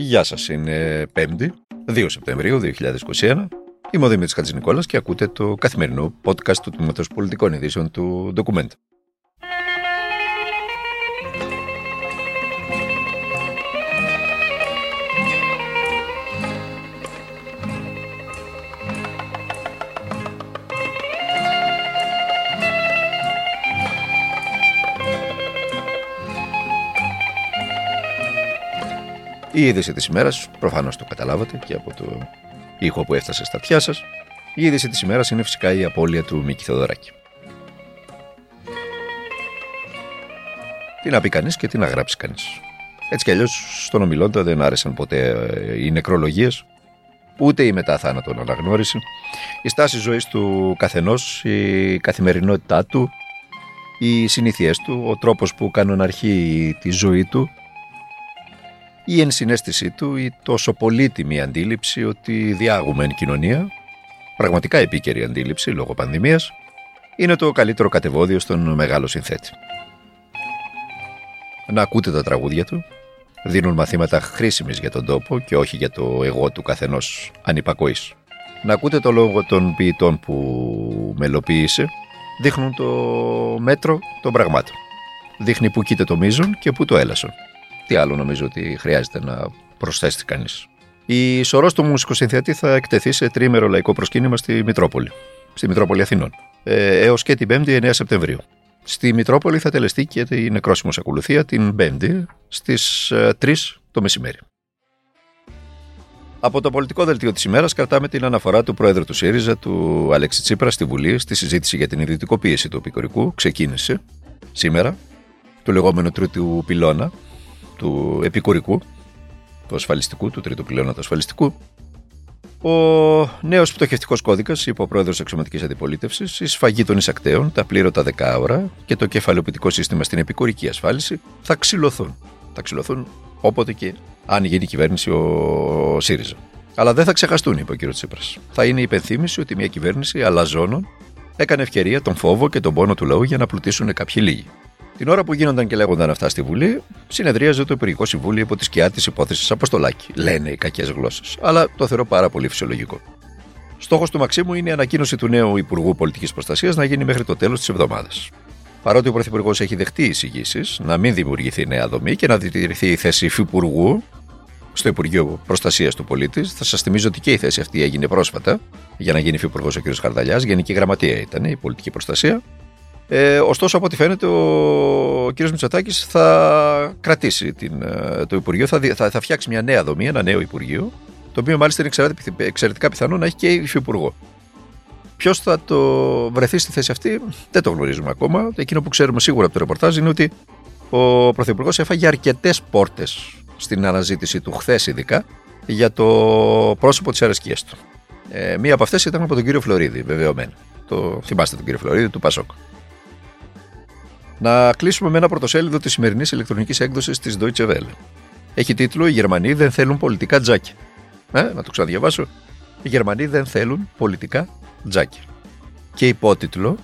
Γεια σας, είναι 5η, 2 Σεπτεμβρίου 2021. Είμαι ο Δημήτρης Χατζηνικόλας και ακούτε το καθημερινό podcast του Τμήματος Πολιτικών Ειδήσεων του Document. Η είδηση της ημέρας, προφανώς το καταλάβατε και από το ήχο που έφτασε στα αυτιά σας. Η είδηση της ημέρας είναι φυσικά η απώλεια του Μίκη Θεοδωράκη. Τι να πει κανείς και τι να γράψει κανείς. Έτσι κι αλλιώς στον ομιλόντα δεν άρεσαν ποτέ ε, οι νεκρολογίες, ούτε η μετά θάνατον αναγνώριση. Η στάση ζωής του καθενός, η καθημερινότητά του, οι συνήθειές του, ο τρόπος που κανοναρχεί τη ζωή του η ενσυναίσθησή του, η τόσο πολύτιμη αντίληψη ότι διάγουμε εν κοινωνία, πραγματικά επίκαιρη αντίληψη λόγω πανδημίας, είναι το καλύτερο κατεβόδιο στον μεγάλο συνθέτη. Να ακούτε τα τραγούδια του, δίνουν μαθήματα χρήσιμης για τον τόπο και όχι για το εγώ του καθενός ανυπακοής. Να ακούτε το λόγο των ποιητών που μελοποίησε, δείχνουν το μέτρο των πραγμάτων. Δείχνει που κοίται το μείζον και που το έλασον. Τι άλλο νομίζω ότι χρειάζεται να προσθέσει κανείς. Η σωρός του μουσικοσυνθεατή θα εκτεθεί σε τρίμερο λαϊκό προσκύνημα στη Μητρόπολη, στη Μητρόπολη Αθηνών, ε, έως και την 5η 9 Σεπτεμβρίου. Στη Μητρόπολη θα τελεστεί και η νεκρόσιμος ακολουθία την 5η στις 3 ε, το μεσημέρι. Από το πολιτικό δελτίο της ημέρας κρατάμε την αναφορά του Πρόεδρου του ΣΥΡΙΖΑ, του Αλέξη Τσίπρα, στη Βουλή στη συζήτηση για την ιδιωτικοποίηση του επικορικού. Ξεκίνησε σήμερα, του λεγόμενου τρίτου πυλώνα, του επικουρικού, του ασφαλιστικού, του τρίτου πυλώνα του ασφαλιστικού. Ο νέος πτωχευτικός κώδικας, είπε ο πρόεδρος Εξωματικής Αντιπολίτευσης, η σφαγή των εισακτέων, τα πλήρωτα δεκάωρα και το κεφαλαιοποιητικό σύστημα στην επικουρική ασφάλιση θα ξυλωθούν. Θα ξυλωθούν όποτε και αν γίνει κυβέρνηση ο ΣΥΡΙΖΑ. Αλλά δεν θα ξεχαστούν, είπε ο κ. Τσίπρας. Θα είναι η υπενθύμηση ότι μια κυβέρνηση αλαζόνων έκανε ευκαιρία τον φόβο και τον πόνο του λαού για να πλουτίσουν κάποιοι λίγοι. Την ώρα που γίνονταν και λέγονταν αυτά στη Βουλή, συνεδρίαζε το Υπουργικό Συμβούλιο υπό τη σκιά της υπόθεσης Αποστολάκη. Λένε οι κακές γλώσσες. Αλλά το θεωρώ πάρα πολύ φυσιολογικό. Στόχος του Μαξίμου είναι η ανακοίνωση του νέου Υπουργού Πολιτικής Προστασίας να γίνει μέχρι το τέλος της εβδομάδας. Παρότι ο Πρωθυπουργός έχει δεχτεί εισηγήσεις να μην δημιουργηθεί νέα δομή και να διατηρηθεί η θέση υφυπουργού στο Υπουργείο Προστασίας του Πολίτη, θα σας θυμίζω ότι και η θέση αυτή έγινε πρόσφατα για να γίνει υφυπουργός ο κ. Χαρδαλιάς. Γενική Γραμματεία ήταν η πολιτική προστασία. Ε, ωστόσο, από ό,τι φαίνεται, ο κ. Μητσοτάκης θα κρατήσει την, ε, το Υπουργείο, θα, θα, θα φτιάξει μια νέα δομή, ένα νέο Υπουργείο, το οποίο μάλιστα είναι εξαιρετικά πιθανό να έχει και υφυπουργό. Ποιος θα το βρεθεί στη θέση αυτή, δεν το γνωρίζουμε ακόμα. Εκείνο που ξέρουμε σίγουρα από το ρεπορτάζ είναι ότι ο Πρωθυπουργός έφαγε αρκετές πόρτες στην αναζήτηση του, χθες ειδικά, για το πρόσωπο της αρεσκίας του. Ε, μία από αυτές ήταν από τον κύριο Φλωρίδη, βεβαιωμένα. Το θυμάστε τον κύριο Φλωρίδη του Πασόκ. Να κλείσουμε με ένα πρωτοσέλιδο της σημερινής ηλεκτρονικής έκδοσης της Deutsche Welle. Έχει τίτλο Οι Γερμανοί δεν θέλουν πολιτικά τζάκια. Ε, να το ξαναδιαβάσω. Οι Γερμανοί δεν θέλουν πολιτικά τζάκια. Και υπότιτλο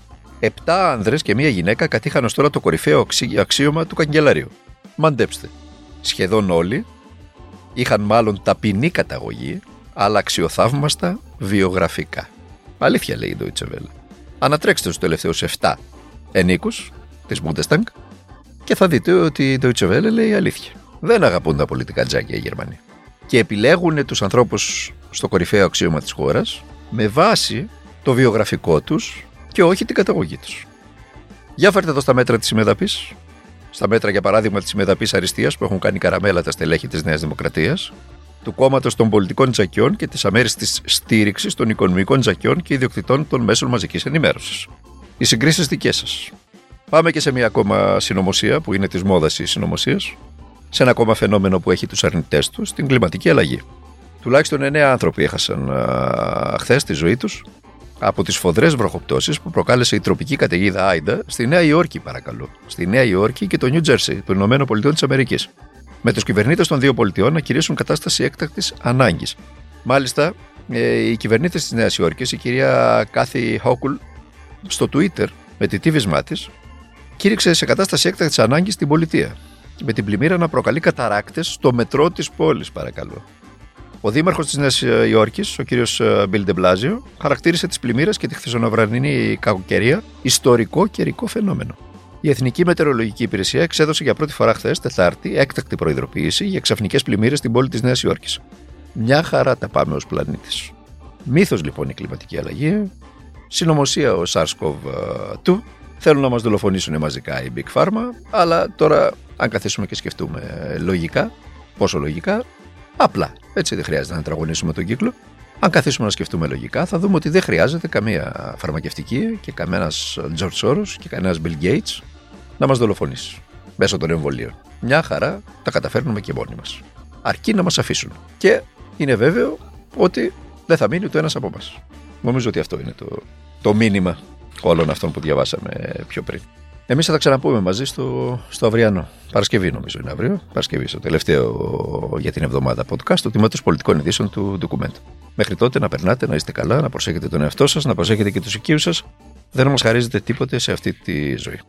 Επτά άνδρες και μία γυναίκα κατήχαν ω τώρα το κορυφαίο αξίωμα του καγκελαρίου. Μαντέψτε. Σχεδόν όλοι είχαν μάλλον ταπεινή καταγωγή, αλλά αξιοθαύμαστα βιογραφικά. Αλήθεια λέει η Deutsche Welle. Ανατρέξτε τους τελευταίους 7 ενίκους της Bundestag και θα δείτε ότι η Deutsche Welle λέει αλήθεια. Δεν αγαπούν τα πολιτικά τζάκια οι Γερμανοί. Και επιλέγουν τους ανθρώπους στο κορυφαίο αξίωμα της χώρας με βάση το βιογραφικό τους και όχι την καταγωγή τους. Για φέρτε εδώ στα μέτρα της συμμεταπής. Στα μέτρα, για παράδειγμα, της συμμεταπής αριστείας που έχουν κάνει καραμέλα τα στελέχη της Νέας Δημοκρατίας, του κόμματος των πολιτικών τζακιών και της αμέριστης στήριξης των οικονομικών τζακιών και ιδιοκτητών των μέσων μαζικής ενημέρωσης. Οι συγκρίσεις δικές σας. Πάμε και σε μια ακόμα συνωμοσία που είναι της μόδας οι συνωμοσίε, σε ένα ακόμα φαινόμενο που έχει τους αρνητές τους, την κλιματική αλλαγή. Τουλάχιστον 9 άνθρωποι έχασαν χθες τη ζωή τους από τις φοδρές βροχοπτώσεις που προκάλεσε η τροπική καταιγίδα Άιντα στη Νέα Υόρκη, παρακαλώ. Στη Νέα Υόρκη και το Νιου Τζέρσι, των Ηνωμένων Πολιτειών της Αμερικής. Με τους κυβερνήτες των δύο πολιτιών να κηρύσουν κατάσταση έκτακτης ανάγκης. Μάλιστα, ε, οι κυβερνήτες της Νέας Υόρκης, η κυρία Κάθι Χόκουλ, στο Twitter με τη τύβισμά της, κήρυξε σε κατάσταση έκτακτης ανάγκης στην πολιτεία. με την πλημμύρα να προκαλεί καταράκτες στο μετρό της πόλης, παρακαλώ. Ο δήμαρχος της Νέας Υόρκης, ο κύριος Μπιλ Ντεμπλάζιο, χαρακτήρισε τις πλημμύρες και τη χθεσινοβραδινή κακοκαιρία ιστορικό καιρικό φαινόμενο. Η Εθνική Μετεωρολογική Υπηρεσία εξέδωσε για πρώτη φορά χθες, Τετάρτη, έκτακτη προειδοποίηση για ξαφνικές πλημμύρες στην πόλη της Νέας Υόρκης. Μια χαρά τα πάμε ως πλανήτης. Μύθος λοιπόν η κλιματική αλλαγή, συνωμοσία ο SARS-CoV-2, θέλουν να μας δολοφονήσουν μαζικά η Big Pharma, αλλά τώρα αν καθίσουμε και σκεφτούμε λογικά, πόσο λογικά, απλά, έτσι δεν χρειάζεται να τραγωνίσουμε τον κύκλο. Αν καθίσουμε να σκεφτούμε λογικά, θα δούμε ότι δεν χρειάζεται καμία φαρμακευτική και κανένας George Soros και κανένας Bill Gates να μας δολοφονήσει μέσω των εμβολίων. Μια χαρά τα καταφέρνουμε και μόνοι μας. Αρκεί να μας αφήσουν. Και είναι βέβαιο ότι δεν θα μείνει ούτε ένας από εμά. Νομίζω ότι αυτό είναι το, το μήνυμα όλων αυτών που διαβάσαμε πιο πριν. Εμείς θα τα ξαναπούμε μαζί στο, στο αυριανό. Παρασκευή, νομίζω είναι αύριο. Παρασκευή, στο τελευταίο για την εβδομάδα podcast του Τμήματο Πολιτικών Ειδήσεων του ντοκουμέντου. Μέχρι τότε να περνάτε, να είστε καλά, να προσέχετε τον εαυτό σας, να προσέχετε και τους οικείους σας. Δεν μας χαρίζετε τίποτε σε αυτή τη ζωή.